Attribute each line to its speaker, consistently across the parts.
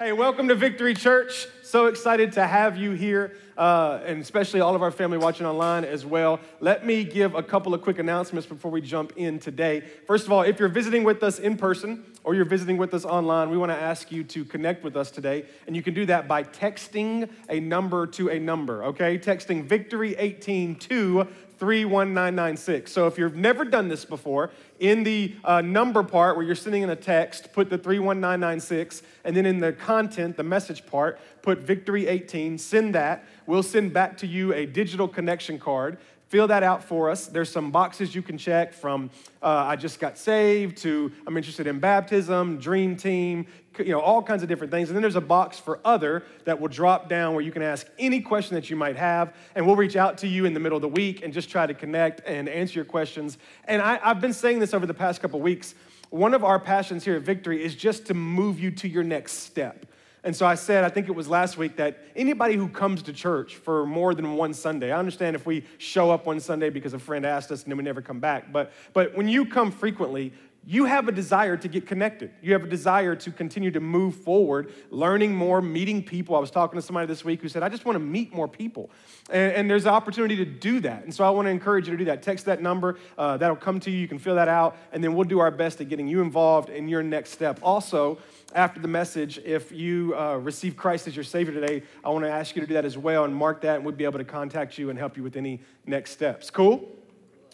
Speaker 1: Hey, welcome to Victory Church. So excited to have you here, uh, and especially all of our family watching online as well. Let me give a couple of quick announcements before we jump in today. First of all, if you're visiting with us in person or you're visiting with us online, we want to ask you to connect with us today, and you can do that by texting a number to a number, okay? Texting Victory 18 to 31996. So if you've never done this before, in the uh, number part where you're sending in a text, put the 31996, and then in the content, the message part, put victory 18, send that. We'll send back to you a digital connection card fill that out for us. There's some boxes you can check from uh, I just got saved to I'm interested in baptism, dream team, you know, all kinds of different things. And then there's a box for other that will drop down where you can ask any question that you might have. And we'll reach out to you in the middle of the week and just try to connect and answer your questions. And I, have been saying this over the past couple weeks. One of our passions here at Victory is just to move you to your next step. And so I said, I think it was last week, that anybody who comes to church for more than one Sunday, I understand if we show up one Sunday because a friend asked us and then we never come back, but, but when you come frequently, you have a desire to get connected. You have a desire to continue to move forward, learning more, meeting people. I was talking to somebody this week who said, I just want to meet more people. And, and there's an opportunity to do that. And so I want to encourage you to do that. Text that number, uh, that'll come to you. You can fill that out, and then we'll do our best at getting you involved in your next step. Also, after the message, if you uh, receive Christ as your Savior today, I want to ask you to do that as well and mark that, and we'd be able to contact you and help you with any next steps. Cool?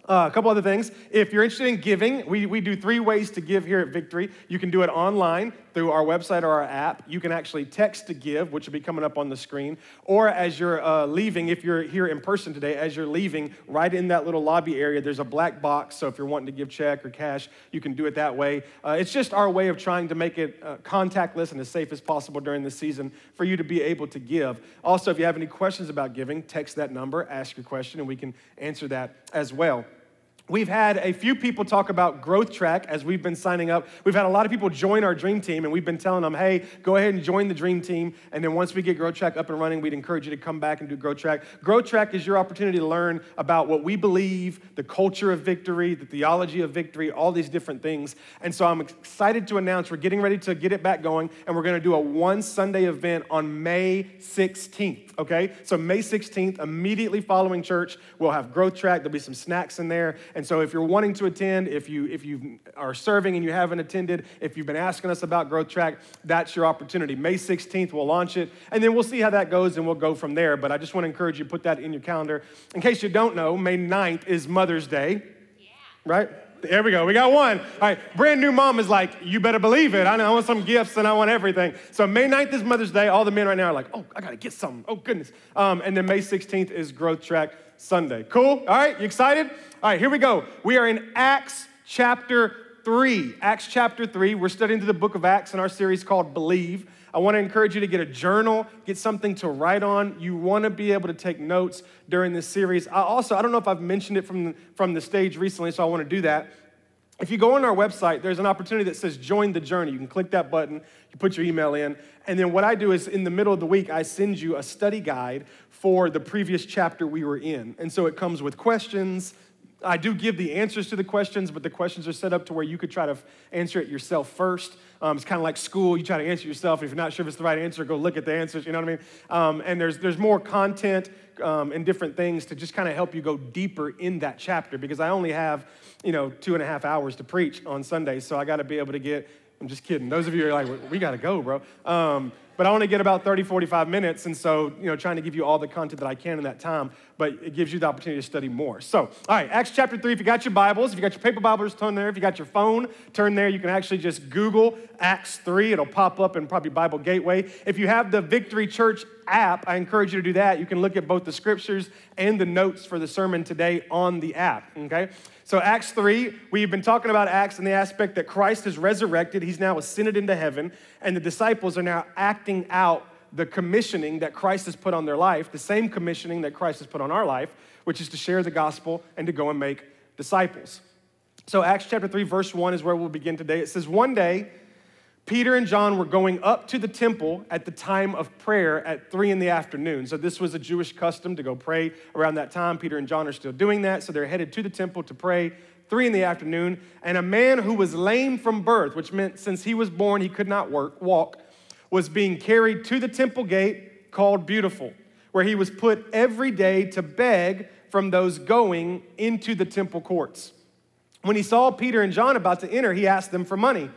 Speaker 1: Uh, a couple other things. If you're interested in giving, we, we do three ways to give here at Victory. You can do it online through our website or our app. You can actually text to give, which will be coming up on the screen. Or as you're uh, leaving, if you're here in person today, as you're leaving, right in that little lobby area, there's a black box. So if you're wanting to give check or cash, you can do it that way. Uh, it's just our way of trying to make it uh, contactless and as safe as possible during the season for you to be able to give. Also, if you have any questions about giving, text that number, ask your question, and we can answer that as well. We've had a few people talk about Growth Track as we've been signing up. We've had a lot of people join our dream team, and we've been telling them, hey, go ahead and join the dream team. And then once we get Growth Track up and running, we'd encourage you to come back and do Growth Track. Growth Track is your opportunity to learn about what we believe, the culture of victory, the theology of victory, all these different things. And so I'm excited to announce we're getting ready to get it back going, and we're going to do a one Sunday event on May 16th, okay? So May 16th, immediately following church, we'll have Growth Track. There'll be some snacks in there and so if you're wanting to attend, if you if you are serving and you haven't attended, if you've been asking us about Growth Track, that's your opportunity. May 16th, we'll launch it, and then we'll see how that goes and we'll go from there. But I just want to encourage you to put that in your calendar. In case you don't know, May 9th is Mother's Day. Yeah. Right? There we go. We got one. All right. Brand new mom is like, you better believe it. I, know, I want some gifts and I want everything. So May 9th is Mother's Day. All the men right now are like, oh, I got to get something. Oh, goodness. Um, and then May 16th is Growth Track Sunday. Cool? All right. You excited? All right, here we go. We are in Acts chapter 3. Acts chapter 3. We're studying the book of Acts in our series called Believe. I want to encourage you to get a journal, get something to write on. You want to be able to take notes during this series. I also, I don't know if I've mentioned it from, from the stage recently, so I want to do that. If you go on our website, there's an opportunity that says join the journey. You can click that button, you put your email in, and then what I do is in the middle of the week, I send you a study guide for the previous chapter we were in. And so it comes with questions, I do give the answers to the questions, but the questions are set up to where you could try to answer it yourself first. Um, it's kind of like school. You try to answer yourself. If you're not sure if it's the right answer, go look at the answers. You know what I mean? Um, and there's, there's more content um, and different things to just kind of help you go deeper in that chapter because I only have, you know, two and a half hours to preach on Sundays. So I got to be able to get, I'm just kidding. Those of you are like, we got to go, bro. Um, but I only get about 30, 45 minutes. And so, you know, trying to give you all the content that I can in that time, but it gives you the opportunity to study more. So, all right, Acts chapter 3, if you got your Bibles, if you got your paper Bibles, turn there. If you got your phone, turn there. You can actually just Google Acts 3. It'll pop up in probably Bible Gateway. If you have the Victory Church app, I encourage you to do that. You can look at both the scriptures and the notes for the sermon today on the app, okay? So, Acts 3, we've been talking about Acts in the aspect that Christ is resurrected. He's now ascended into heaven, and the disciples are now acting out the commissioning that Christ has put on their life, the same commissioning that Christ has put on our life, which is to share the gospel and to go and make disciples. So, Acts chapter 3, verse 1 is where we'll begin today. It says, One day, Peter and John were going up to the temple at the time of prayer at three in the afternoon. So, this was a Jewish custom to go pray around that time. Peter and John are still doing that. So, they're headed to the temple to pray three in the afternoon. And a man who was lame from birth, which meant since he was born he could not work, walk, was being carried to the temple gate called Beautiful, where he was put every day to beg from those going into the temple courts. When he saw Peter and John about to enter, he asked them for money.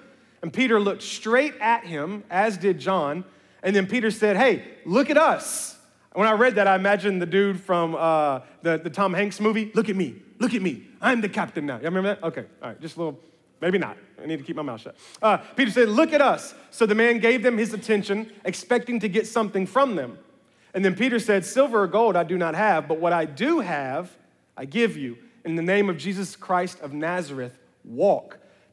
Speaker 1: And Peter looked straight at him, as did John. And then Peter said, Hey, look at us. When I read that, I imagined the dude from uh, the, the Tom Hanks movie. Look at me, look at me. I'm the captain now. Y'all remember that? Okay, all right, just a little, maybe not. I need to keep my mouth shut. Uh, Peter said, Look at us. So the man gave them his attention, expecting to get something from them. And then Peter said, Silver or gold I do not have, but what I do have, I give you. In the name of Jesus Christ of Nazareth, walk.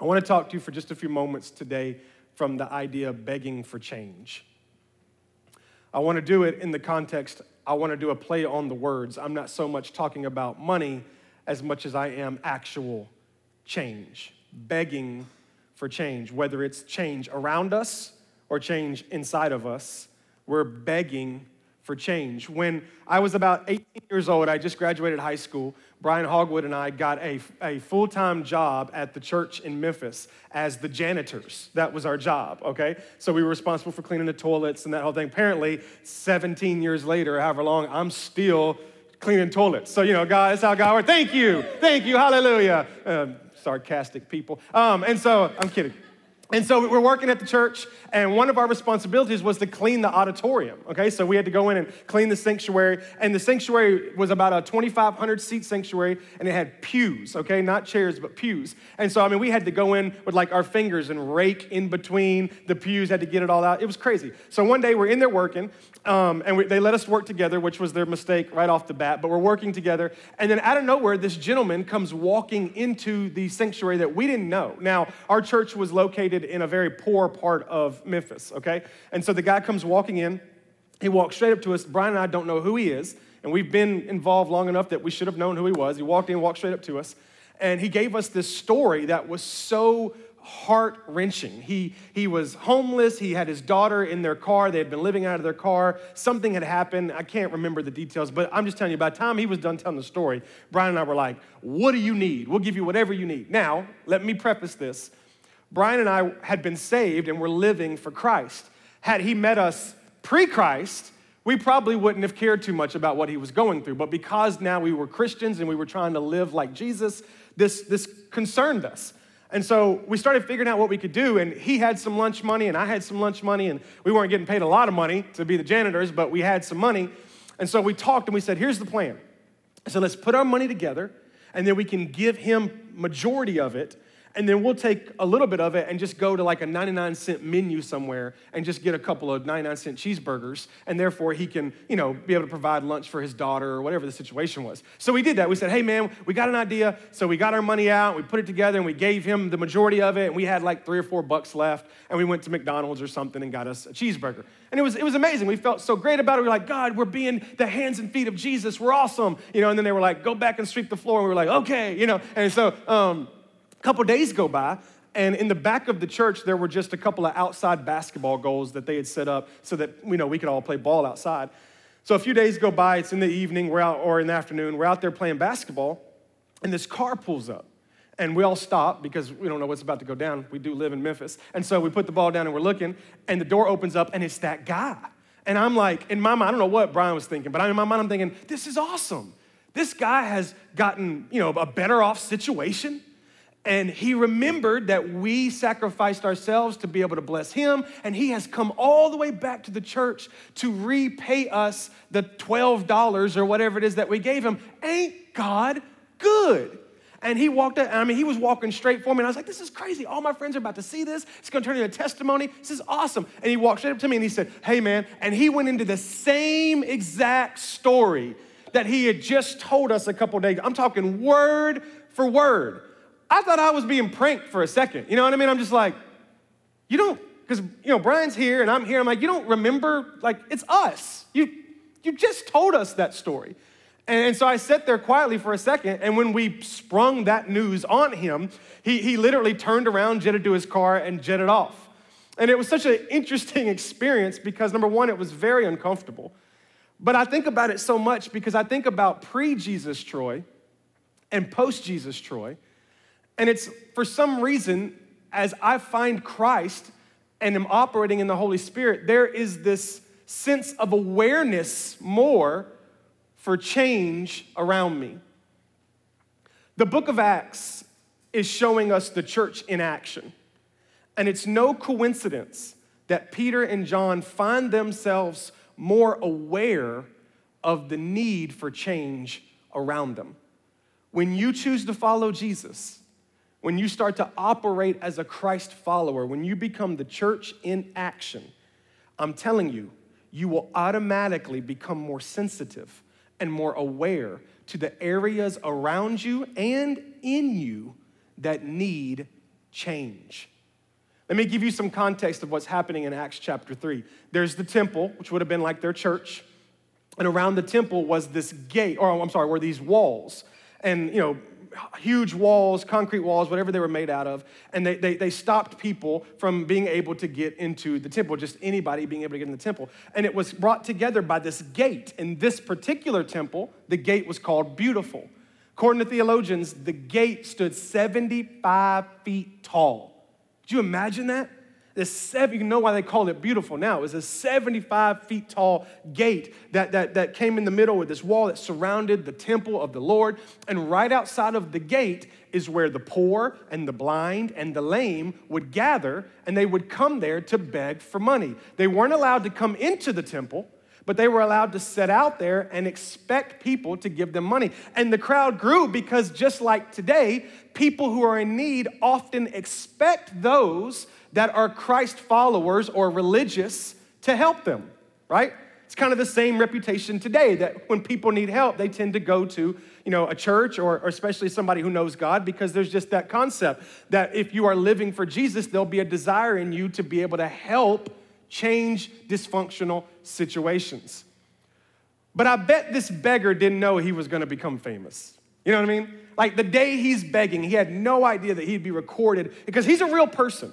Speaker 1: I want to talk to you for just a few moments today from the idea of begging for change. I want to do it in the context, I want to do a play on the words. I'm not so much talking about money as much as I am actual change, begging for change, whether it's change around us or change inside of us. We're begging for change. When I was about 18 years old, I just graduated high school. Brian Hogwood and I got a, a full time job at the church in Memphis as the janitors. That was our job, okay? So we were responsible for cleaning the toilets and that whole thing. Apparently, 17 years later, however long, I'm still cleaning toilets. So, you know, God, that's how God works. Thank you. Thank you. Hallelujah. Uh, sarcastic people. Um, and so, I'm kidding. And so we're working at the church, and one of our responsibilities was to clean the auditorium. Okay, so we had to go in and clean the sanctuary, and the sanctuary was about a 2,500 seat sanctuary, and it had pews. Okay, not chairs, but pews. And so I mean, we had to go in with like our fingers and rake in between the pews, had to get it all out. It was crazy. So one day we're in there working, um, and we, they let us work together, which was their mistake right off the bat. But we're working together, and then out of nowhere, this gentleman comes walking into the sanctuary that we didn't know. Now our church was located located in a very poor part of Memphis, okay? And so the guy comes walking in. He walks straight up to us. Brian and I don't know who he is, and we've been involved long enough that we should have known who he was. He walked in, walked straight up to us, and he gave us this story that was so heart wrenching. He, he was homeless. He had his daughter in their car. They had been living out of their car. Something had happened. I can't remember the details, but I'm just telling you, by the time he was done telling the story, Brian and I were like, What do you need? We'll give you whatever you need. Now, let me preface this. Brian and I had been saved and were living for Christ. Had he met us pre Christ, we probably wouldn't have cared too much about what he was going through. But because now we were Christians and we were trying to live like Jesus, this, this concerned us. And so we started figuring out what we could do. And he had some lunch money, and I had some lunch money, and we weren't getting paid a lot of money to be the janitors, but we had some money. And so we talked and we said, here's the plan. So let's put our money together, and then we can give him majority of it and then we'll take a little bit of it and just go to like a 99 cent menu somewhere and just get a couple of 99 cent cheeseburgers. And therefore he can you know be able to provide lunch for his daughter or whatever the situation was. So we did that. We said hey man we got an idea. So we got our money out. We put it together and we gave him the majority of it. And we had like three or four bucks left. And we went to mcdonald's or something and got us a cheeseburger. And it was, it was amazing. We felt so great about it. We were like god we're being the hands and feet of jesus. We're awesome. You know and then they were like go back and sweep the floor. And we were like okay you know. And so um, couple days go by, and in the back of the church, there were just a couple of outside basketball goals that they had set up so that you know we could all play ball outside. So a few days go by, it's in the evening, we're out, or in the afternoon, we're out there playing basketball, and this car pulls up. And we all stop because we don't know what's about to go down. We do live in Memphis. And so we put the ball down and we're looking, and the door opens up, and it's that guy. And I'm like, in my mind, I don't know what Brian was thinking, but in my mind, I'm thinking, this is awesome. This guy has gotten, you know, a better off situation. And he remembered that we sacrificed ourselves to be able to bless him. And he has come all the way back to the church to repay us the $12 or whatever it is that we gave him. Ain't God good? And he walked out, I mean, he was walking straight for me. And I was like, this is crazy. All my friends are about to see this. It's going to turn into a testimony. This is awesome. And he walked straight up to me and he said, hey, man. And he went into the same exact story that he had just told us a couple days. I'm talking word for word. I thought I was being pranked for a second. You know what I mean? I'm just like, you don't, because you know Brian's here and I'm here. I'm like, you don't remember? Like, it's us. You you just told us that story. And so I sat there quietly for a second, and when we sprung that news on him, he, he literally turned around, jetted to his car, and jetted off. And it was such an interesting experience because, number one, it was very uncomfortable. But I think about it so much because I think about pre Jesus Troy and post Jesus Troy. And it's for some reason, as I find Christ and am operating in the Holy Spirit, there is this sense of awareness more for change around me. The book of Acts is showing us the church in action. And it's no coincidence that Peter and John find themselves more aware of the need for change around them. When you choose to follow Jesus, when you start to operate as a Christ follower, when you become the church in action, I'm telling you, you will automatically become more sensitive and more aware to the areas around you and in you that need change. Let me give you some context of what's happening in Acts chapter 3. There's the temple, which would have been like their church, and around the temple was this gate, or I'm sorry, were these walls. And, you know, huge walls, concrete walls, whatever they were made out of, and they, they, they stopped people from being able to get into the temple, just anybody being able to get in the temple. And it was brought together by this gate. In this particular temple, the gate was called Beautiful. According to theologians, the gate stood 75 feet tall. Did you imagine that? This seven, you know why they call it beautiful now. It was a 75 feet tall gate that, that, that came in the middle with this wall that surrounded the temple of the Lord. And right outside of the gate is where the poor and the blind and the lame would gather, and they would come there to beg for money. They weren't allowed to come into the temple, but they were allowed to sit out there and expect people to give them money. And the crowd grew because just like today, people who are in need often expect those that are Christ followers or religious to help them, right? It's kind of the same reputation today that when people need help, they tend to go to, you know, a church or, or, especially somebody who knows God because there's just that concept that if you are living for Jesus, there'll be a desire in you to be able to help change dysfunctional situations. But I bet this beggar didn't know he was going to become famous. You know what I mean? Like the day he's begging, he had no idea that he'd be recorded because he's a real person.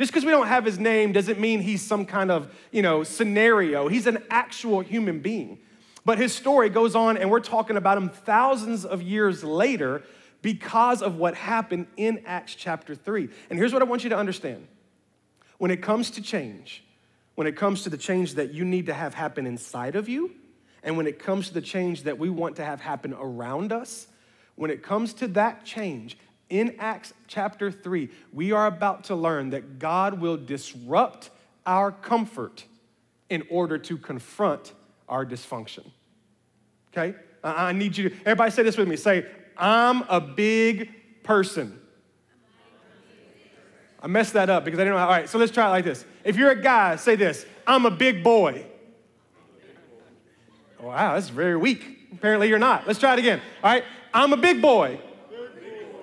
Speaker 1: Just because we don't have his name doesn't mean he's some kind of, you know, scenario. He's an actual human being. But his story goes on, and we're talking about him thousands of years later because of what happened in Acts chapter 3. And here's what I want you to understand when it comes to change, when it comes to the change that you need to have happen inside of you, and when it comes to the change that we want to have happen around us, when it comes to that change, in Acts chapter 3, we are about to learn that God will disrupt our comfort in order to confront our dysfunction. Okay? I need you to, everybody say this with me. Say, I'm a big person. I messed that up because I didn't know how. All right, so let's try it like this. If you're a guy, say this I'm a big boy. Wow, that's very weak. Apparently, you're not. Let's try it again. All right, I'm a big boy.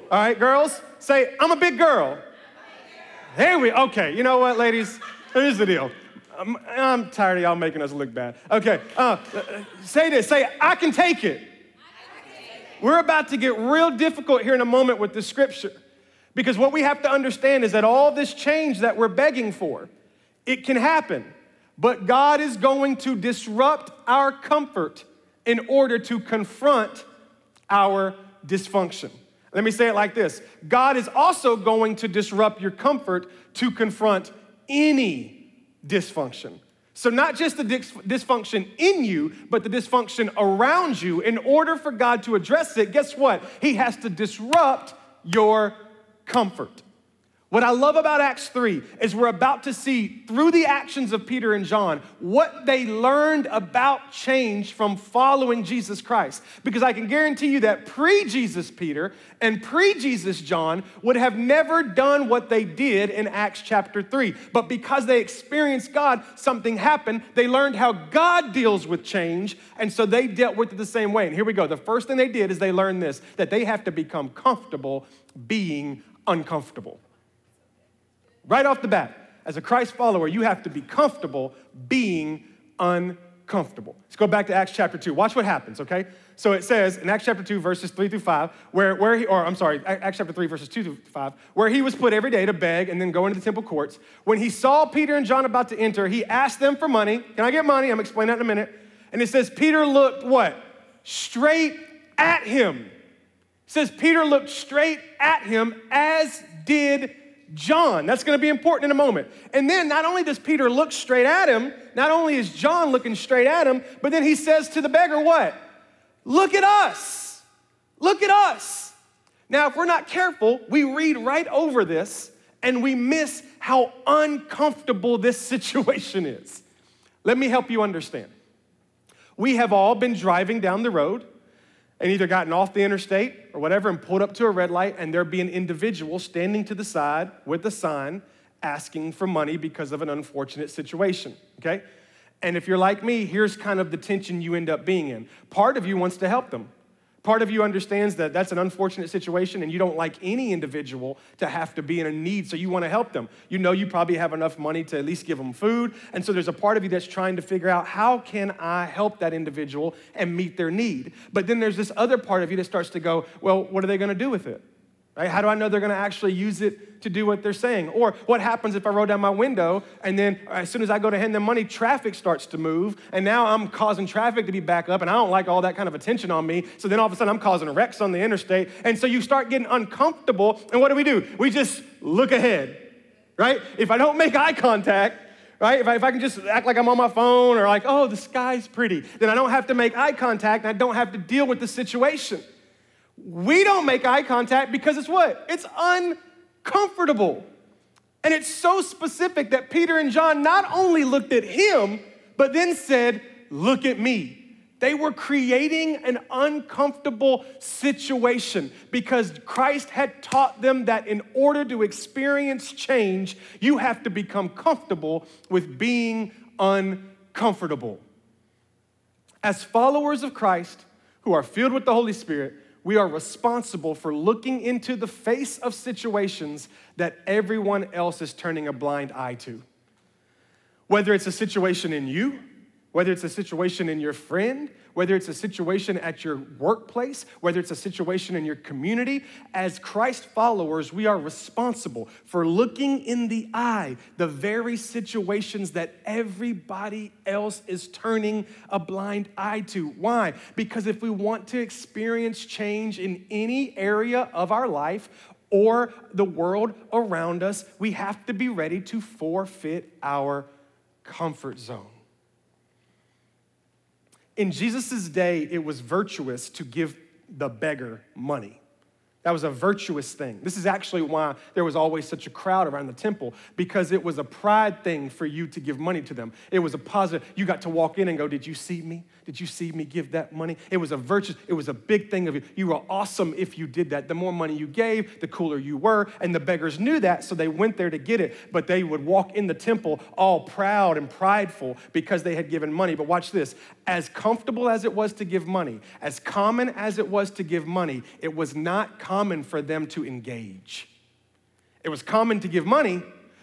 Speaker 1: All right, girls, say, I'm a big girl. There we, okay, you know what, ladies? Here's the deal. I'm, I'm tired of y'all making us look bad. Okay, uh, say this, say, I can take it. We're about to get real difficult here in a moment with the scripture. Because what we have to understand is that all this change that we're begging for, it can happen. But God is going to disrupt our comfort in order to confront our dysfunction. Let me say it like this God is also going to disrupt your comfort to confront any dysfunction. So, not just the dysfunction in you, but the dysfunction around you. In order for God to address it, guess what? He has to disrupt your comfort. What I love about Acts 3 is we're about to see through the actions of Peter and John what they learned about change from following Jesus Christ. Because I can guarantee you that pre Jesus Peter and pre Jesus John would have never done what they did in Acts chapter 3. But because they experienced God, something happened. They learned how God deals with change, and so they dealt with it the same way. And here we go. The first thing they did is they learned this that they have to become comfortable being uncomfortable right off the bat. As a Christ follower, you have to be comfortable being uncomfortable. Let's go back to Acts chapter 2. Watch what happens, okay? So it says in Acts chapter 2, verses 3 through 5, where, where he, or I'm sorry, Acts chapter 3, verses 2 through 5, where he was put every day to beg and then go into the temple courts. When he saw Peter and John about to enter, he asked them for money. Can I get money? I'm explaining that in a minute. And it says, Peter looked what? Straight at him. It says Peter looked straight at him, as did John. That's going to be important in a moment. And then not only does Peter look straight at him, not only is John looking straight at him, but then he says to the beggar, What? Look at us. Look at us. Now, if we're not careful, we read right over this and we miss how uncomfortable this situation is. Let me help you understand. We have all been driving down the road and either gotten off the interstate or whatever and pulled up to a red light, and there'd be an individual standing to the side with a sign asking for money because of an unfortunate situation, okay? And if you're like me, here's kind of the tension you end up being in. Part of you wants to help them. Part of you understands that that's an unfortunate situation and you don't like any individual to have to be in a need, so you want to help them. You know you probably have enough money to at least give them food, and so there's a part of you that's trying to figure out how can I help that individual and meet their need. But then there's this other part of you that starts to go, well, what are they going to do with it? Right? How do I know they're going to actually use it to do what they're saying? Or what happens if I roll down my window and then as soon as I go to hand them money, traffic starts to move and now I'm causing traffic to be back up and I don't like all that kind of attention on me. So then all of a sudden I'm causing wrecks on the interstate. And so you start getting uncomfortable. And what do we do? We just look ahead, right? If I don't make eye contact, right? If I, if I can just act like I'm on my phone or like, oh, the sky's pretty, then I don't have to make eye contact and I don't have to deal with the situation. We don't make eye contact because it's what? It's uncomfortable. And it's so specific that Peter and John not only looked at him, but then said, Look at me. They were creating an uncomfortable situation because Christ had taught them that in order to experience change, you have to become comfortable with being uncomfortable. As followers of Christ who are filled with the Holy Spirit, we are responsible for looking into the face of situations that everyone else is turning a blind eye to. Whether it's a situation in you, whether it's a situation in your friend, whether it's a situation at your workplace, whether it's a situation in your community, as Christ followers, we are responsible for looking in the eye the very situations that everybody else is turning a blind eye to. Why? Because if we want to experience change in any area of our life, or the world around us, we have to be ready to forfeit our comfort zone. In Jesus' day, it was virtuous to give the beggar money. That was a virtuous thing. This is actually why there was always such a crowd around the temple, because it was a pride thing for you to give money to them. It was a positive. You got to walk in and go, Did you see me? Did you see me give that money? It was a virtuous, it was a big thing of you. You were awesome if you did that. The more money you gave, the cooler you were. And the beggars knew that, so they went there to get it. But they would walk in the temple all proud and prideful because they had given money. But watch this as comfortable as it was to give money, as common as it was to give money, it was not common common for them to engage. It was common to give money,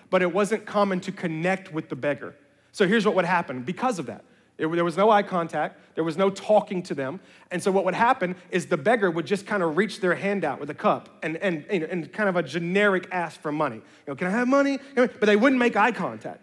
Speaker 1: but it wasn't common to connect with the beggar. So here's what would happen because of that. There was no eye contact, there was no talking to them. And so, what would happen is the beggar would just kind of reach their hand out with a cup and, and, and kind of a generic ask for money. You know, can I have money? But they wouldn't make eye contact.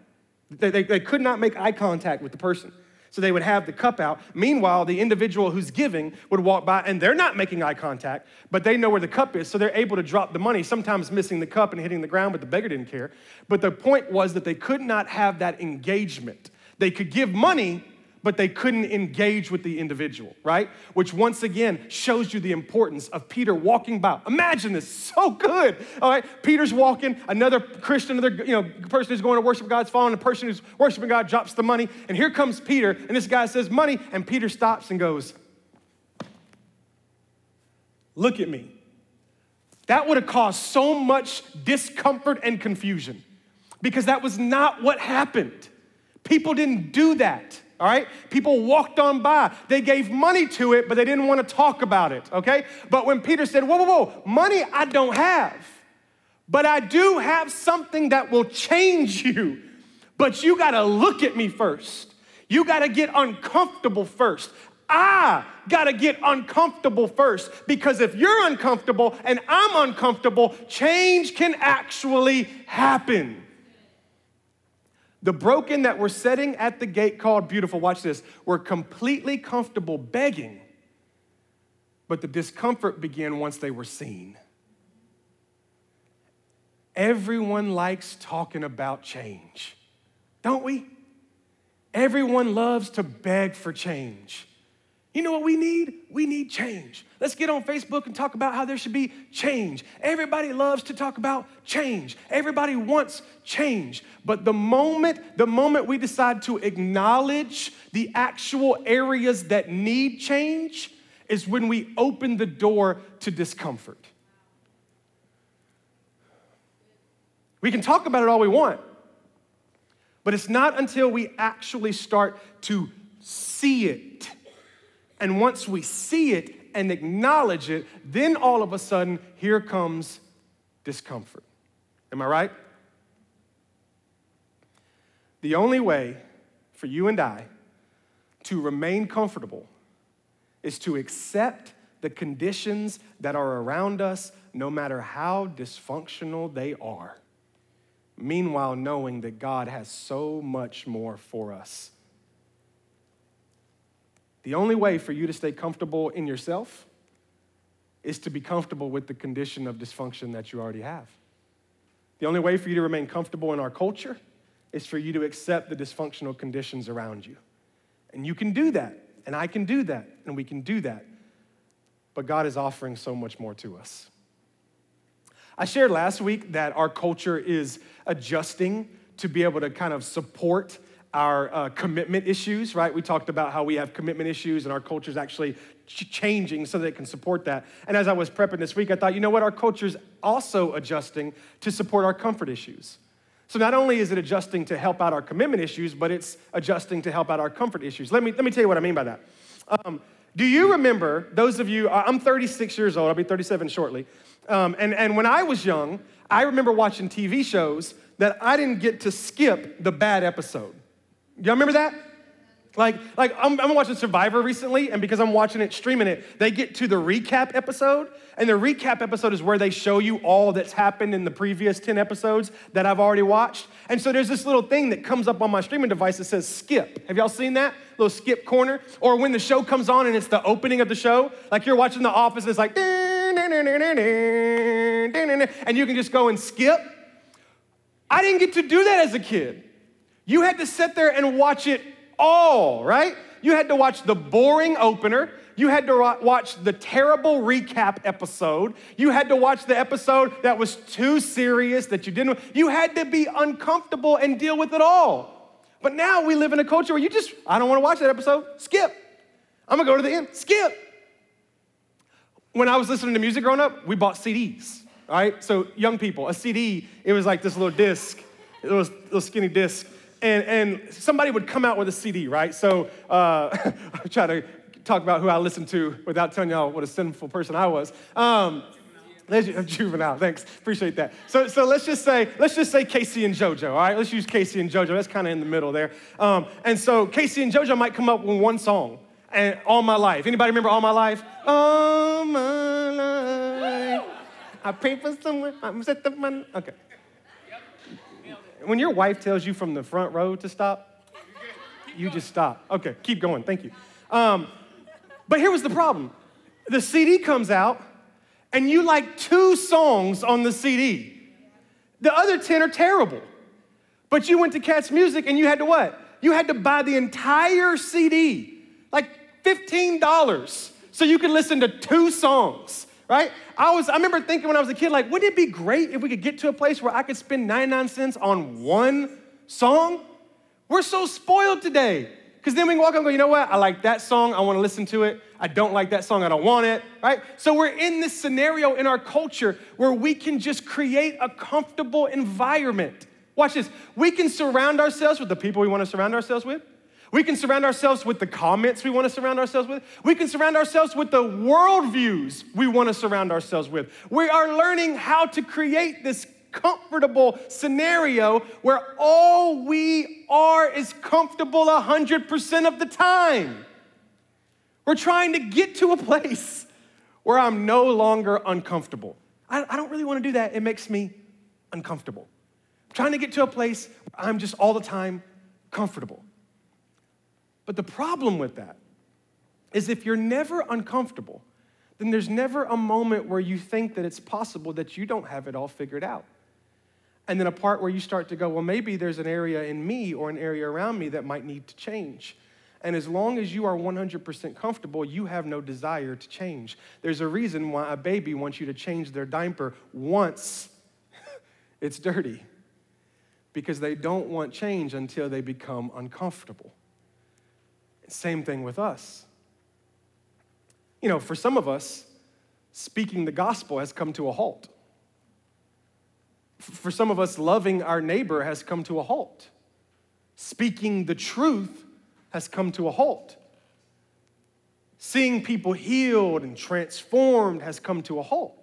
Speaker 1: They, they, they could not make eye contact with the person. So they would have the cup out. Meanwhile, the individual who's giving would walk by and they're not making eye contact, but they know where the cup is. So they're able to drop the money, sometimes missing the cup and hitting the ground, but the beggar didn't care. But the point was that they could not have that engagement. They could give money, but they couldn't engage with the individual, right? Which once again shows you the importance of Peter walking by. Imagine this, so good. All right, Peter's walking, another Christian, another you know person who's going to worship God's following, a person who's worshiping God drops the money, and here comes Peter, and this guy says money, and Peter stops and goes, "Look at me." That would have caused so much discomfort and confusion because that was not what happened. People didn't do that all right? People walked on by. They gave money to it, but they didn't want to talk about it, okay? But when Peter said, Whoa, whoa, whoa, money I don't have, but I do have something that will change you. But you gotta look at me first. You gotta get uncomfortable first. I gotta get uncomfortable first because if you're uncomfortable and I'm uncomfortable, change can actually happen. The broken that were sitting at the gate called beautiful, watch this, were completely comfortable begging, but the discomfort began once they were seen. Everyone likes talking about change, don't we? Everyone loves to beg for change. You know what we need? We need change. Let's get on Facebook and talk about how there should be change. Everybody loves to talk about change. Everybody wants change. But the moment the moment we decide to acknowledge the actual areas that need change is when we open the door to discomfort. We can talk about it all we want. But it's not until we actually start to see it and once we see it and acknowledge it, then all of a sudden, here comes discomfort. Am I right? The only way for you and I to remain comfortable is to accept the conditions that are around us, no matter how dysfunctional they are. Meanwhile, knowing that God has so much more for us the only way for you to stay comfortable in yourself is to be comfortable with the condition of dysfunction that you already have. The only way for you to remain comfortable in our culture is for you to accept the dysfunctional conditions around you. And you can do that, and I can do that, and we can do that. But God is offering so much more to us. I shared last week that our culture is adjusting to be able to kind of support our uh, commitment issues, right? We talked about how we have commitment issues and our culture is actually ch- changing so that it can support that. And as I was prepping this week, I thought, you know what? Our culture is also adjusting to support our comfort issues. So not only is it adjusting to help out our commitment issues, but it's adjusting to help out our comfort issues. Let me, let me tell you what I mean by that. Um, do you remember, those of you, I'm 36 years old, I'll be 37 shortly. Um, and, and when I was young, I remember watching TV shows that I didn't get to skip the bad episode. Y'all remember that? Like, like I'm, I'm, watching Survivor recently, and because I'm watching it, streaming it, they get to the recap episode, and the recap episode is where they show you all that's happened in the previous 10 episodes that I've already watched. And so there's this little thing that comes up on my streaming device that says skip. Have y'all seen that? Little skip corner? Or when the show comes on and it's the opening of the show, like you're watching The Office, it's like, and you can just go and skip. I didn't get to do that as a kid. You had to sit there and watch it all, right? You had to watch the boring opener. You had to watch the terrible recap episode. You had to watch the episode that was too serious that you didn't. You had to be uncomfortable and deal with it all. But now we live in a culture where you just, I don't want to watch that episode, skip. I'm gonna go to the end, skip. When I was listening to music growing up, we bought CDs, right? So, young people, a CD, it was like this little disc, it was a little skinny disc and, and somebody would come out with a CD, right? So uh, I'm trying to talk about who I listened to without telling y'all what a sinful person I was. Um, juvenile. juvenile, thanks, appreciate that. So, so let's just say, let's just say K-Ci and JoJo, all right? Let's use K-Ci and JoJo. That's kind of in the middle there. Um, and so K-Ci and JoJo might come up with one song, and All My Life. Anybody remember All My Life? All My Life. I pray for someone. I'm set the money. Okay when your wife tells you from the front row to stop, you just stop. Okay, keep going. Thank you. Um, but here was the problem the CD comes out, and you like two songs on the CD. The other 10 are terrible. But you went to Cats Music and you had to what? You had to buy the entire CD, like $15, so you could listen to two songs right? I was, I remember thinking when I was a kid, like, wouldn't it be great if we could get to a place where I could spend 99 cents on one song? We're so spoiled today. Because then we can walk up and go, you know what? I like that song. I want to listen to it. I don't like that song. I don't want it, right? So we're in this scenario in our culture where we can just create a comfortable environment. Watch this. We can surround ourselves with the people we want to surround ourselves with. We can surround ourselves with the comments we want to surround ourselves with. We can surround ourselves with the worldviews we want to surround ourselves with. We are learning how to create this comfortable scenario where all we are is comfortable 100% of the time. We're trying to get to a place where I'm no longer uncomfortable. I, I don't really want to do that. It makes me uncomfortable. I'm trying to get to a place where I'm just all the time comfortable. But the problem with that is if you're never uncomfortable, then there's never a moment where you think that it's possible that you don't have it all figured out. And then a part where you start to go, well, maybe there's an area in me or an area around me that might need to change. And as long as you are 100% comfortable, you have no desire to change. There's a reason why a baby wants you to change their diaper once it's dirty, because they don't want change until they become uncomfortable. Same thing with us. You know, for some of us, speaking the gospel has come to a halt. For some of us, loving our neighbor has come to a halt. Speaking the truth has come to a halt. Seeing people healed and transformed has come to a halt.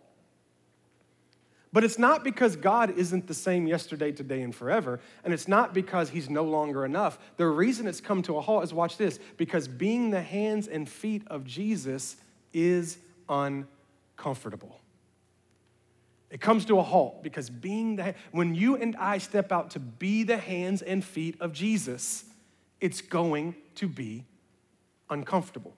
Speaker 1: But it's not because God isn't the same yesterday, today, and forever. And it's not because he's no longer enough. The reason it's come to a halt is watch this because being the hands and feet of Jesus is uncomfortable. It comes to a halt because being the when you and I step out to be the hands and feet of Jesus, it's going to be uncomfortable.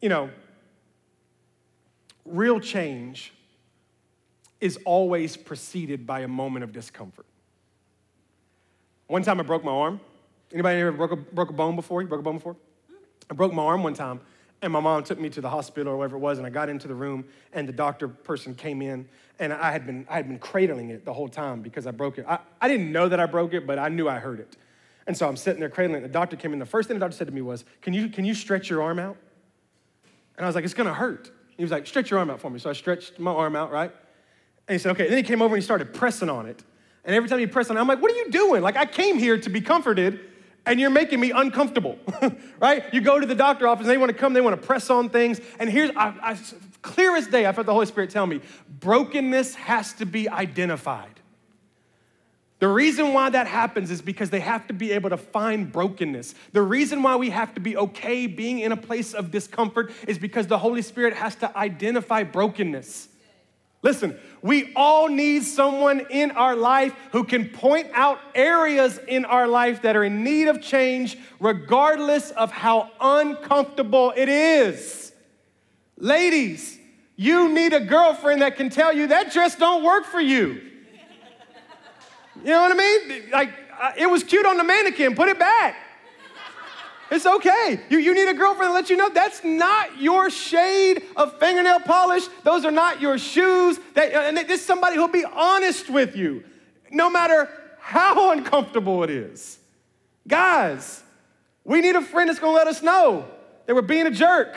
Speaker 1: You know, real change is always preceded by a moment of discomfort. One time I broke my arm. Anybody ever broke a, broke a bone before? You broke a bone before? I broke my arm one time, and my mom took me to the hospital or whatever it was, and I got into the room, and the doctor person came in, and I had been, I had been cradling it the whole time because I broke it. I, I didn't know that I broke it, but I knew I hurt it. And so I'm sitting there cradling it. The doctor came in. The first thing the doctor said to me was, Can you, can you stretch your arm out? And I was like, It's gonna hurt. He was like, stretch your arm out for me. So I stretched my arm out, right? And he said, okay. And then he came over and he started pressing on it. And every time he pressed on it, I'm like, what are you doing? Like, I came here to be comforted, and you're making me uncomfortable, right? You go to the doctor office, and they want to come, they want to press on things. And here's, I, I, clear as day, I felt the Holy Spirit tell me, brokenness has to be identified. The reason why that happens is because they have to be able to find brokenness. The reason why we have to be okay being in a place of discomfort is because the Holy Spirit has to identify brokenness. Listen, we all need someone in our life who can point out areas in our life that are in need of change, regardless of how uncomfortable it is. Ladies, you need a girlfriend that can tell you that dress don't work for you. You know what I mean? Like, uh, it was cute on the mannequin, put it back. It's okay. You, you need a girlfriend to let you know that's not your shade of fingernail polish. Those are not your shoes. That, uh, and this is somebody who'll be honest with you, no matter how uncomfortable it is. Guys, we need a friend that's gonna let us know that we're being a jerk,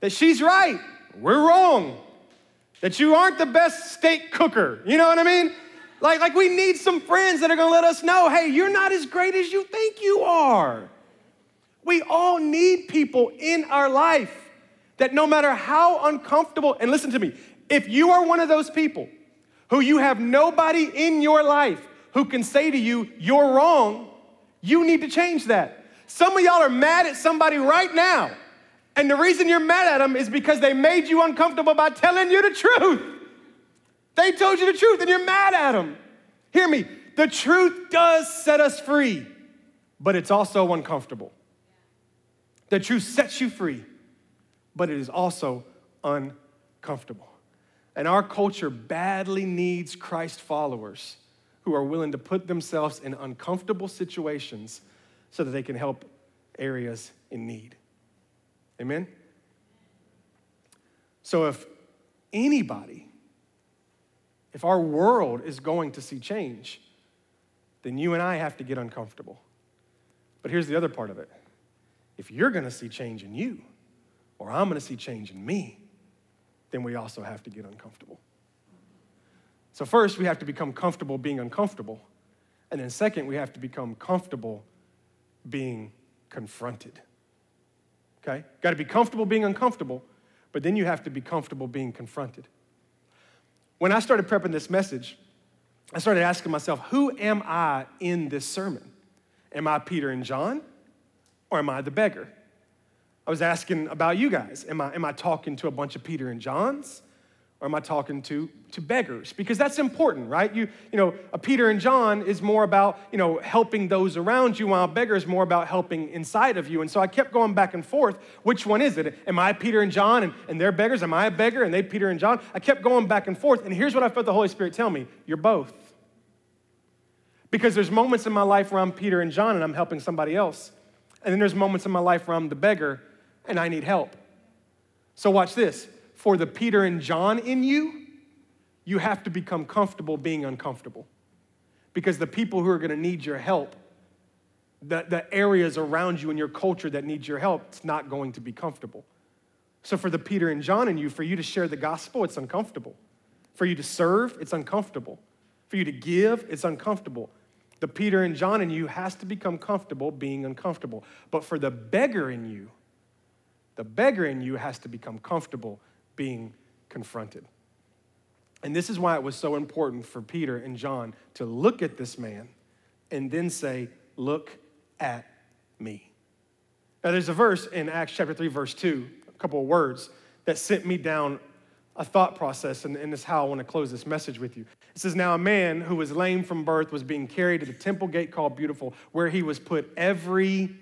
Speaker 1: that she's right, we're wrong, that you aren't the best steak cooker. You know what I mean? Like, like we need some friends that are gonna let us know hey, you're not as great as you think you are. We all need people in our life that no matter how uncomfortable, and listen to me, if you are one of those people who you have nobody in your life who can say to you, you're wrong, you need to change that. Some of y'all are mad at somebody right now, and the reason you're mad at them is because they made you uncomfortable by telling you the truth. They told you the truth and you're mad at them. Hear me, the truth does set us free, but it's also uncomfortable. The truth sets you free, but it is also uncomfortable. And our culture badly needs Christ followers who are willing to put themselves in uncomfortable situations so that they can help areas in need. Amen? So if anybody if our world is going to see change, then you and I have to get uncomfortable. But here's the other part of it if you're going to see change in you, or I'm going to see change in me, then we also have to get uncomfortable. So, first, we have to become comfortable being uncomfortable. And then, second, we have to become comfortable being confronted. Okay? Got to be comfortable being uncomfortable, but then you have to be comfortable being confronted. When I started prepping this message, I started asking myself, who am I in this sermon? Am I Peter and John, or am I the beggar? I was asking about you guys. Am I, am I talking to a bunch of Peter and Johns? Or am I talking to, to beggars? Because that's important, right? You, you know, a Peter and John is more about, you know, helping those around you, while beggar is more about helping inside of you. And so I kept going back and forth. Which one is it? Am I Peter and John and, and they're beggars? Am I a beggar and they Peter and John? I kept going back and forth. And here's what I felt the Holy Spirit tell me you're both. Because there's moments in my life where I'm Peter and John and I'm helping somebody else. And then there's moments in my life where I'm the beggar and I need help. So watch this. For the Peter and John in you, you have to become comfortable being uncomfortable. Because the people who are going to need your help, the, the areas around you in your culture that need your help, it's not going to be comfortable. So for the Peter and John in you, for you to share the gospel, it's uncomfortable. For you to serve, it's uncomfortable. For you to give, it's uncomfortable. The Peter and John in you has to become comfortable being uncomfortable. But for the beggar in you, the beggar in you has to become comfortable being confronted. And this is why it was so important for Peter and John to look at this man and then say, Look at me. Now, there's a verse in Acts chapter 3, verse 2, a couple of words that sent me down a thought process, and, and this is how I want to close this message with you. It says, Now a man who was lame from birth was being carried to the temple gate called Beautiful, where he was put every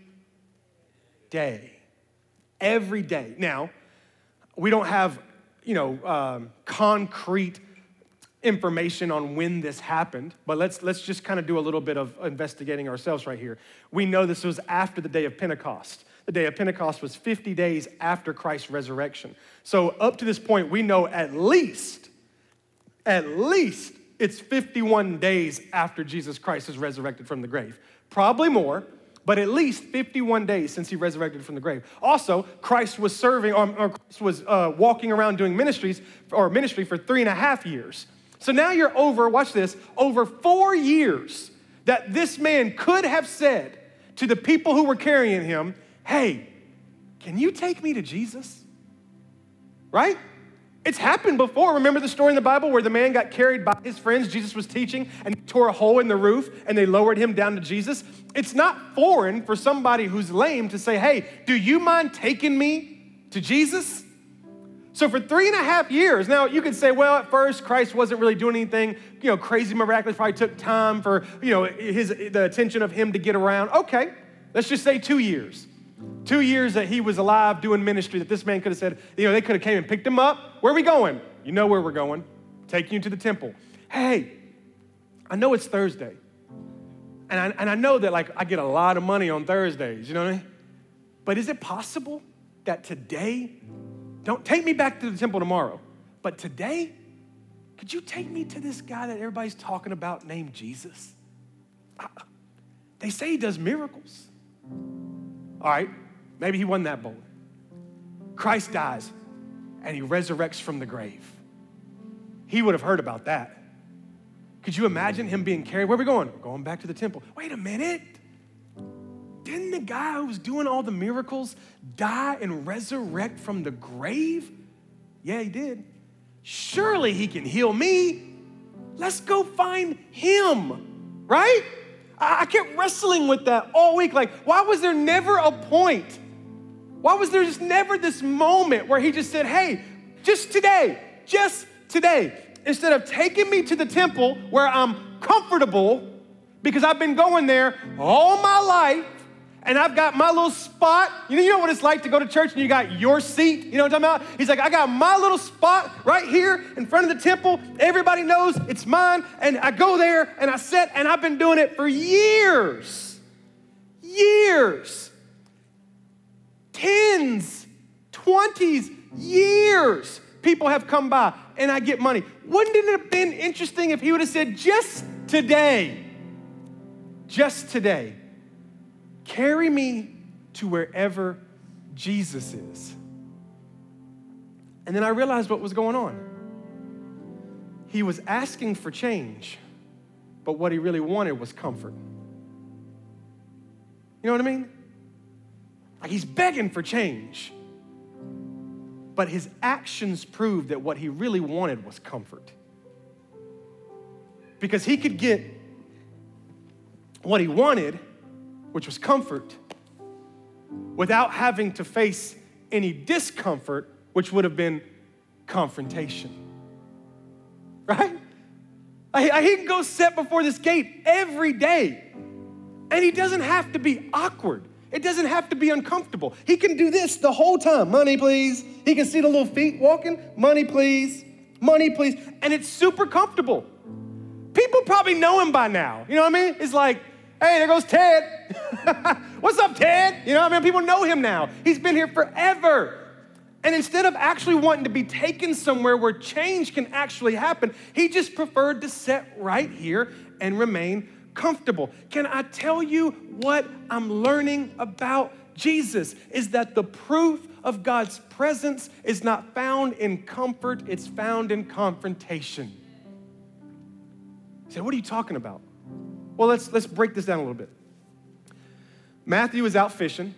Speaker 1: day every day. Now, we don't have, you know, um, concrete information on when this happened, but let's, let's just kind of do a little bit of investigating ourselves right here. We know this was after the day of Pentecost. The day of Pentecost was 50 days after Christ's resurrection. So, up to this point, we know at least, at least it's 51 days after Jesus Christ is resurrected from the grave. Probably more, but at least 51 days since he resurrected from the grave. Also, Christ was serving, or, or Christ was uh, walking around doing ministries or ministry for three and a half years. So now you're over, watch this, over four years that this man could have said to the people who were carrying him, Hey, can you take me to Jesus? Right? It's happened before. Remember the story in the Bible where the man got carried by his friends? Jesus was teaching and tore a hole in the roof and they lowered him down to Jesus. It's not foreign for somebody who's lame to say, Hey, do you mind taking me to Jesus? So for three and a half years, now you could say, well, at first Christ wasn't really doing anything, you know, crazy miraculous. Probably took time for, you know, his the attention of him to get around. Okay, let's just say two years. Two years that he was alive doing ministry that this man could have said, you know, they could have came and picked him up. Where are we going? You know where we're going. Taking you to the temple. Hey, I know it's Thursday. And I, and I know that like I get a lot of money on Thursdays, you know what I mean? But is it possible that today, don't take me back to the temple tomorrow, but today, could you take me to this guy that everybody's talking about named Jesus? They say he does miracles. All right, maybe he wasn't that bold. Christ dies and he resurrects from the grave. He would have heard about that. Could you imagine him being carried? Where are we going? We're going back to the temple. Wait a minute. Didn't the guy who was doing all the miracles die and resurrect from the grave? Yeah, he did. Surely he can heal me. Let's go find him, right? I kept wrestling with that all week. Like, why was there never a point? Why was there just never this moment where he just said, hey, just today, just today, instead of taking me to the temple where I'm comfortable because I've been going there all my life and I've got my little spot. You know, you know what it's like to go to church and you got your seat? You know what I'm talking about? He's like, I got my little spot right here in front of the temple. Everybody knows it's mine. And I go there and I sit and I've been doing it for years. Years. Tens, twenties, years. People have come by and I get money. Wouldn't it have been interesting if he would have said, just today, just today, Carry me to wherever Jesus is. And then I realized what was going on. He was asking for change, but what he really wanted was comfort. You know what I mean? Like he's begging for change. but his actions proved that what he really wanted was comfort. Because he could get what he wanted, which was comfort, without having to face any discomfort, which would have been confrontation. Right? I, I, he can go sit before this gate every day, and he doesn't have to be awkward. It doesn't have to be uncomfortable. He can do this the whole time. Money, please. He can see the little feet walking. Money, please. Money, please. And it's super comfortable. People probably know him by now. You know what I mean? It's like, hey, there goes Ted. What's up, Ted? You know I mean? People know him now. He's been here forever. And instead of actually wanting to be taken somewhere where change can actually happen, he just preferred to sit right here and remain comfortable. Can I tell you what I'm learning about Jesus? Is that the proof of God's presence is not found in comfort, it's found in confrontation. He said, what are you talking about? Well, let's, let's break this down a little bit. Matthew is out fishing.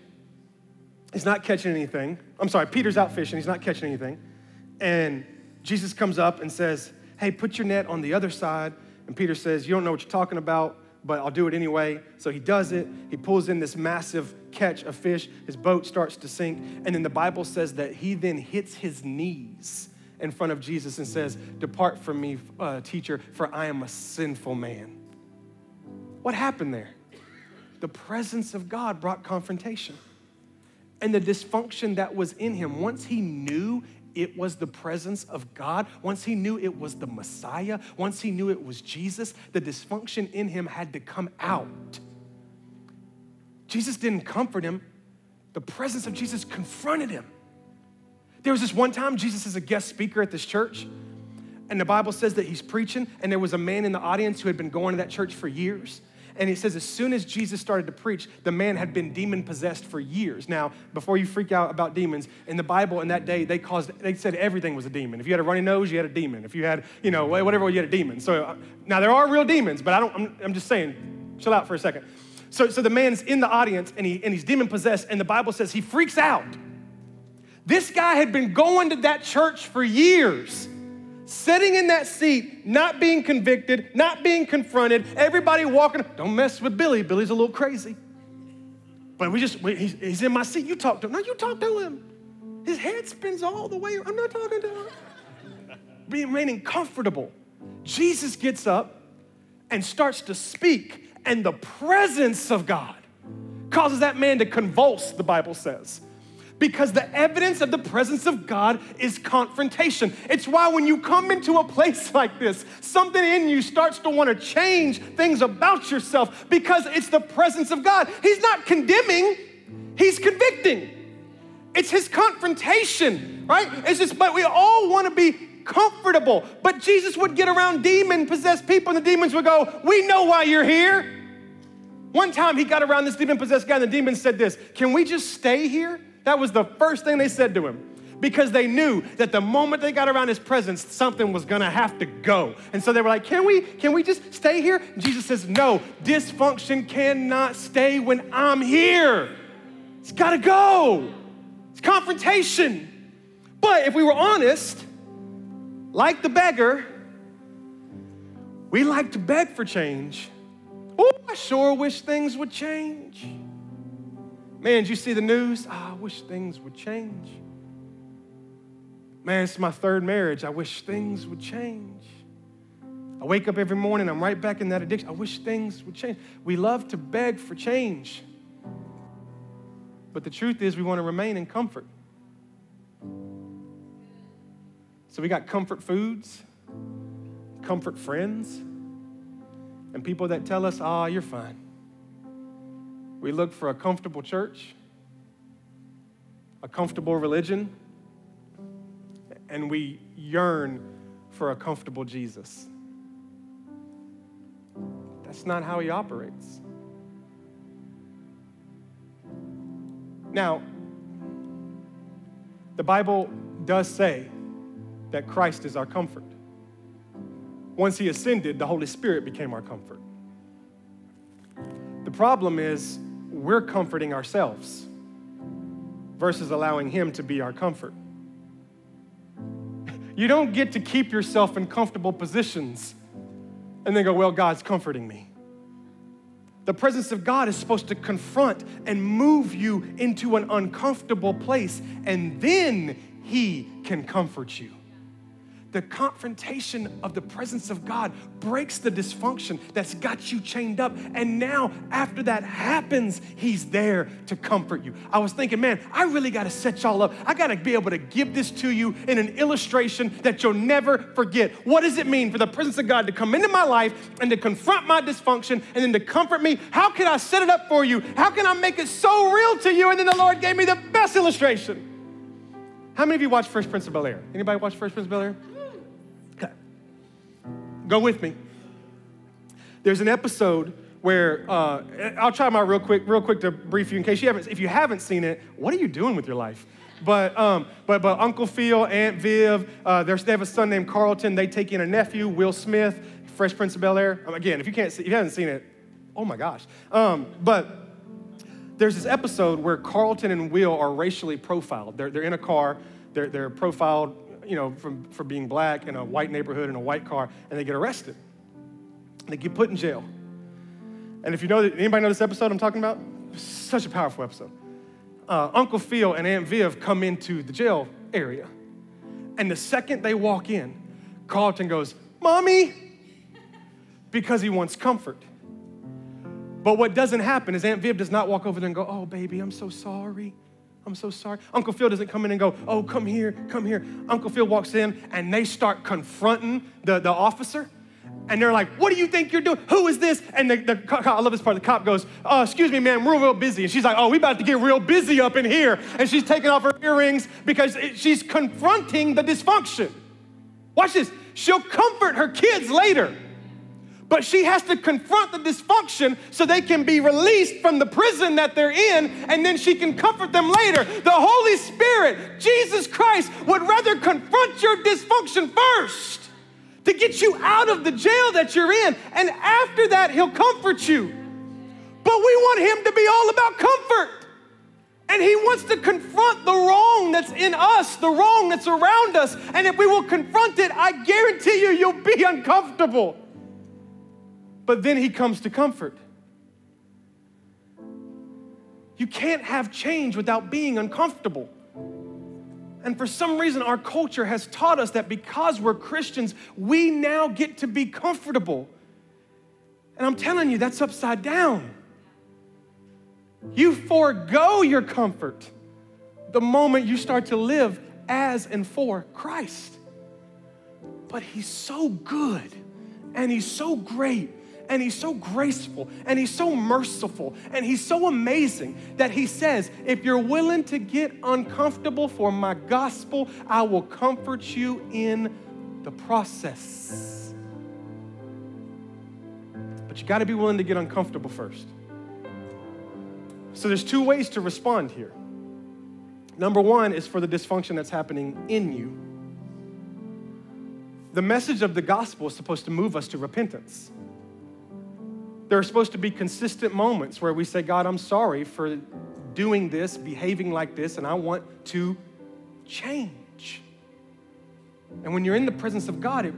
Speaker 1: He's not catching anything. I'm sorry, Peter's out fishing. He's not catching anything. And Jesus comes up and says, Hey, put your net on the other side. And Peter says, You don't know what you're talking about but I'll do it anyway. So he does it. He pulls in this massive catch of fish. His boat starts to sink. And then the Bible says that he then hits his knees in front of Jesus and says, Depart from me, uh, teacher, for I am a sinful man. What happened there? The presence of God brought confrontation. And the dysfunction that was in him, once he knew it was the presence of God, once he knew it was the Messiah, once he knew it was Jesus, the dysfunction in him had to come out. Jesus didn't comfort him, the presence of Jesus confronted him. There was this one time Jesus is a guest speaker at this church, and the Bible says that he's preaching, and there was a man in the audience who had been going to that church for years. And it says, as soon as Jesus started to preach, the man had been demon possessed for years. Now, before you freak out about demons, in the Bible in that day, they caused, they said everything was a demon. If you had a runny nose, you had a demon. If you had, you know, whatever, you had a demon. So uh, now there are real demons, but I don't, I'm, I'm just saying, chill out for a second. So, so the man's in the audience and, he, and he's demon possessed, and the Bible says he freaks out. This guy had been going to that church for years sitting in that seat, not being convicted, not being confronted, everybody walking, don't mess with Billy. Billy's a little crazy. But we just, we, he's, he's, in my seat. You talk to him. No, you talk to him. His head spins all the way. I'm not talking to him. Remaining comfortable. Jesus gets up and starts to speak, and the presence of God causes that man to convulse, the Bible says because the evidence of the presence of God is confrontation. It's why when you come into a place like this, something in you starts to want to change things about yourself because it's the presence of God. He's not condemning, He's convicting. It's His confrontation, right? It's just, but we all want to be comfortable. But Jesus would get around demon possessed people, and the demons would go, We know why you're here. One time he got around this demon possessed guy, and the demon said this Can we just stay here? That was the first thing they said to him because they knew that the moment they got around his presence, something was gonna have to go. And so they were like, Can we, can we just stay here? And Jesus says, No, dysfunction cannot stay when I'm here. It's gotta go. It's confrontation. But if we were honest, like the beggar, we like to beg for change. Oh, I sure wish things would change. Man, did you see the news? Oh, I wish things would change. Man, it's my third marriage. I wish things would change. I wake up every morning, I'm right back in that addiction. I wish things would change. We love to beg for change. But the truth is, we want to remain in comfort. So we got comfort foods, comfort friends, and people that tell us, oh, you're fine. We look for a comfortable church, a comfortable religion, and we yearn for a comfortable Jesus. That's not how he operates. Now, the Bible does say that Christ is our comfort. Once he ascended, the Holy Spirit became our comfort. The problem is, we're comforting ourselves versus allowing Him to be our comfort. You don't get to keep yourself in comfortable positions and then go, well, God's comforting me. The presence of God is supposed to confront and move you into an uncomfortable place, and then He can comfort you the confrontation of the presence of God breaks the dysfunction that's got you chained up. And now, after that happens, He's there to comfort you. I was thinking, man, I really got to set y'all up. I got to be able to give this to you in an illustration that you'll never forget. What does it mean for the presence of God to come into my life and to confront my dysfunction and then to comfort me? How can I set it up for you? How can I make it so real to you? And then the Lord gave me the best illustration. How many of you watch Fresh Prince of Bel Air? Anybody watch Fresh Prince of Bel Air? Go with me. There's an episode where uh, I'll try my real quick, real quick to brief you in case you haven't. If you haven't seen it, what are you doing with your life? But um, but but Uncle Phil, Aunt Viv, uh, they have a son named Carlton. They take in a nephew, Will Smith, Fresh Prince of Bel Air. Um, again, if you can't, see, if you haven't seen it, oh my gosh. Um, but there's this episode where Carlton and Will are racially profiled. They're, they're in a car. They're, they're profiled you know, from, for being black in a white neighborhood in a white car, and they get arrested. They get put in jail. And if you know, anybody know this episode I'm talking about? Such a powerful episode. Uh, Uncle Phil and Aunt Viv come into the jail area. And the second they walk in, Carlton goes, Mommy, because he wants comfort. But what doesn't happen is Aunt Viv does not walk over there and go, Oh, baby, I'm so sorry. I'm so sorry. Uncle Phil doesn't come in and go, oh, come here, come here. Uncle Phil walks in and they start confronting the, the officer. And they're like, what do you think you're doing? Who is this? And the, the I love this part. The cop goes, oh, excuse me, man, we're real busy. And she's like, oh, we about to get real busy up in here. And she's taking off her earrings because it, she's confronting the dysfunction. Watch this. She'll comfort her kids later but she has to confront the dysfunction so they can be released from the prison that they're in, and then she can comfort them later. The Holy Spirit, Jesus Christ, would rather confront your dysfunction first to get you out of the jail that you're in, and after that, He'll comfort you. But we want Him to be all about comfort. And he wants to confront the wrong that's in us, the wrong that's around us. And if we will confront it, I guarantee you, you'll be uncomfortable but then he comes to comfort. You can't have change without being uncomfortable. And for some reason, our culture has taught us that because we're Christians, we now get to be comfortable. And I'm telling you, that's upside down. You forego your comfort the moment you start to live as and for Christ. But He's so good and He's so great and he's so graceful and he's so merciful and he's so amazing that he says, If you're willing to get uncomfortable for my gospel, I will comfort you in the process. But you got to be willing to get uncomfortable first. So there's two ways to respond here. Number one is for the dysfunction that's happening in you. The message of the gospel is supposed to move us to repentance. There are supposed to be consistent moments where we say, God, I'm sorry for doing this, behaving like this, and I want to change. And when you're in the presence of God, it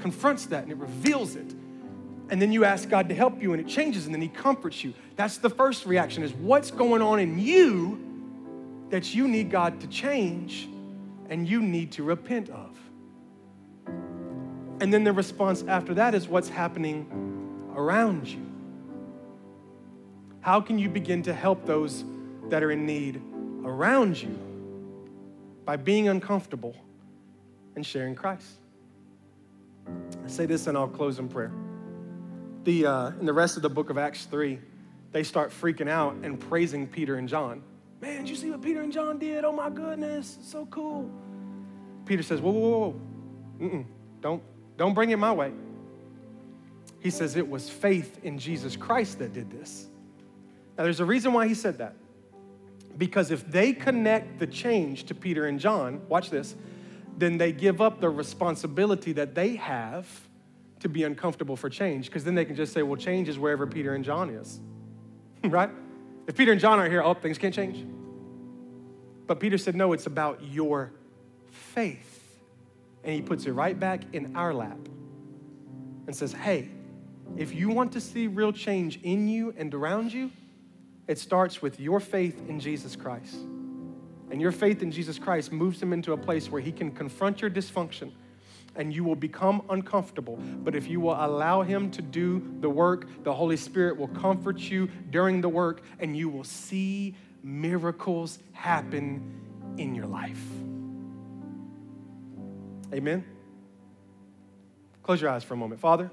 Speaker 1: confronts that and it reveals it. And then you ask God to help you and it changes and then he comforts you. That's the first reaction is what's going on in you that you need God to change and you need to repent of. And then the response after that is what's happening around you. How can you begin to help those that are in need around you? By being uncomfortable and sharing Christ. I say this and I'll close in prayer. The, uh, in the rest of the book of Acts 3, they start freaking out and praising Peter and John. Man, did you see what Peter and John did? Oh my goodness, it's so cool. Peter says, Whoa, whoa, whoa, Mm-mm. Don't, don't bring it my way. He says, It was faith in Jesus Christ that did this. Now, there's a reason why he said that. Because if they connect the change to Peter and John, watch this, then they give up the responsibility that they have to be uncomfortable for change. Because then they can just say, well, change is wherever Peter and John is. right? If Peter and John aren't here, oh, things can't change. But Peter said, no, it's about your faith. and He puts it right back in our lap and says, Hey, if you want to see real change in you and around you, it starts with your faith in Jesus Christ. And your faith in Jesus Christ moves him into a place where he can confront your dysfunction and you will become uncomfortable. But if you will allow Him to do the work, the Holy Spirit will comfort you during the work, and you will see miracles happen in your life. Amen. Close your eyes for a moment. Father,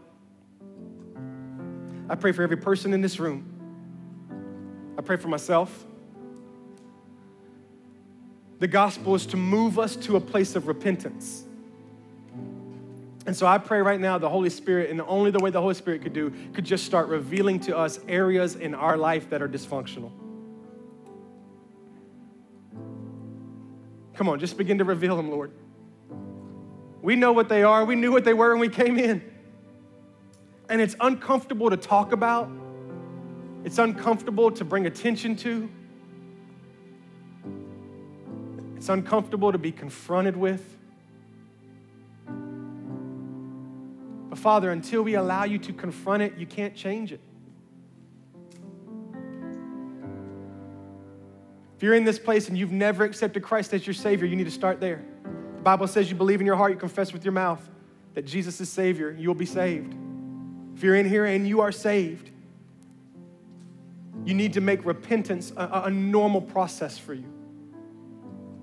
Speaker 1: I pray for every person in this room. I pray for myself. The gospel is to move us to a place of repentance. And so I pray right now the Holy Spirit, and only the way the Holy Spirit could do, could just start revealing to us areas in our life that are dysfunctional. Come on, just begin to reveal them, Lord. We know what they are. We knew what they were when we came in. And it's uncomfortable to talk about, it's uncomfortable to bring attention to, it's uncomfortable to be confronted with. But Father, until we allow you to confront it, you can't change it. If you're in this place and you've never accepted Christ as your Savior, you need to start there. The Bible says you believe in your heart, you confess with your mouth that Jesus is Savior, you will be saved. If you're in here and you are saved, you need to make repentance a, a normal process for you.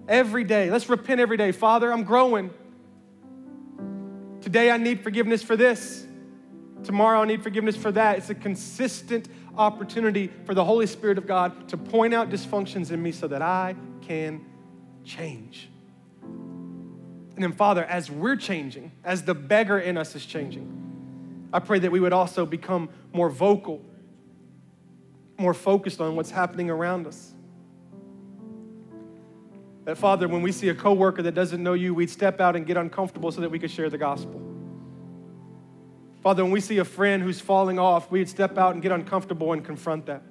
Speaker 1: Every day, let's repent every day. Father, I'm growing. Today I need forgiveness for this. Tomorrow I need forgiveness for that. It's a consistent opportunity for the Holy Spirit of God to point out dysfunctions in me so that I can change. And then, Father, as we're changing, as the beggar in us is changing, I pray that we would also become more vocal, more focused on what's happening around us. That, Father, when we see a coworker that doesn't know you, we'd step out and get uncomfortable so that we could share the gospel. Father, when we see a friend who's falling off, we'd step out and get uncomfortable and confront that.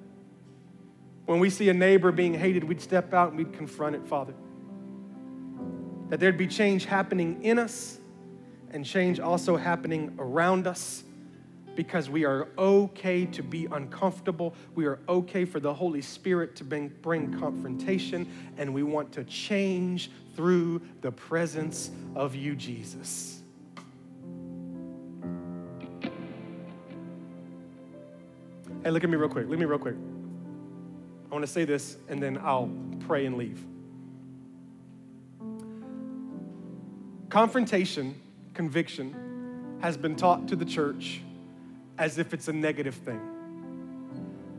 Speaker 1: When we see a neighbor being hated, we'd step out and we'd confront it, Father. That there'd be change happening in us and change also happening around us because we are okay to be uncomfortable. We are okay for the Holy Spirit to bring, bring confrontation, and we want to change through the presence of you, Jesus. Hey, look at me real quick. Look at me real quick. I want to say this, and then I'll pray and leave. Confrontation, conviction, has been taught to the church as if it's a negative thing.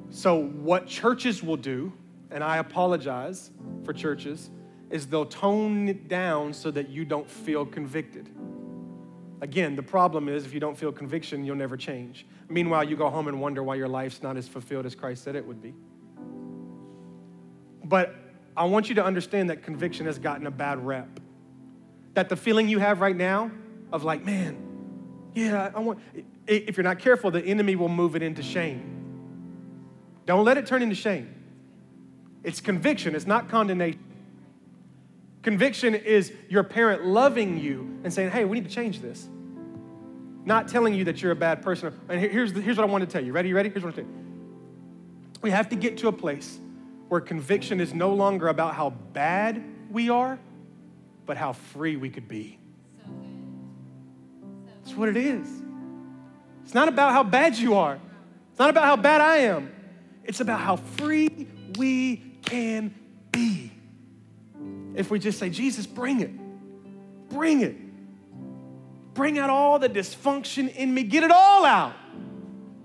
Speaker 1: So, what churches will do, and I apologize for churches, is they'll tone it down so that you don't feel convicted. Again, the problem is if you don't feel conviction, you'll never change. Meanwhile, you go home and wonder why your life's not as fulfilled as Christ said it would be. But I want you to understand that conviction has gotten a bad rep. That the feeling you have right now of like, man, yeah, I want, if you're not careful, the enemy will move it into shame. Don't let it turn into shame. It's conviction, it's not condemnation. Conviction is your parent loving you and saying, hey, we need to change this. Not telling you that you're a bad person. And here's, here's what I want to tell you. Ready? You ready? Here's what I'm saying. We have to get to a place where conviction is no longer about how bad we are, but how free we could be. That's what it is. It's not about how bad you are. It's not about how bad I am. It's about how free we can be. If we just say, Jesus, bring it. Bring it. Bring out all the dysfunction in me. Get it all out.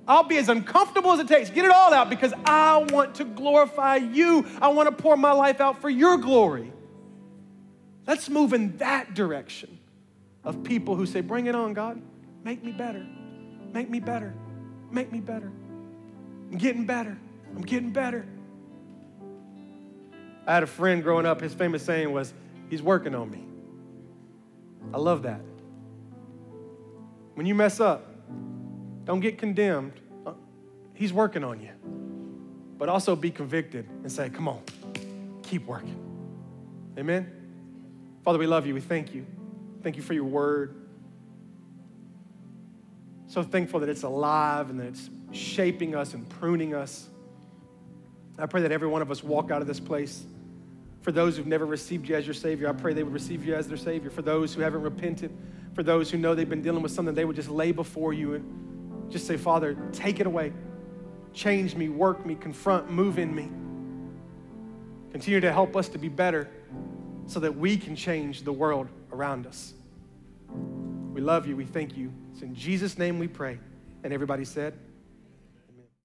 Speaker 1: I'll be as uncomfortable as it takes. Get it all out because I want to glorify you. I want to pour my life out for your glory. Let's move in that direction of people who say, Bring it on, God. Make me better. Make me better. Make me better. I'm getting better. I'm getting better. I had a friend growing up, his famous saying was, He's working on me. I love that. When you mess up, don't get condemned. Uh, he's working on you. But also be convicted and say, Come on, keep working. Amen? Father, we love you. We thank you. Thank you for your word. So thankful that it's alive and that it's shaping us and pruning us. I pray that every one of us walk out of this place. For those who've never received you as your Savior, I pray they would receive you as their Savior. For those who haven't repented, for those who know they've been dealing with something, they would just lay before you and just say, Father, take it away. Change me, work me, confront, move in me. Continue to help us to be better so that we can change the world around us. We love you. We thank you. It's in Jesus' name we pray. And everybody said,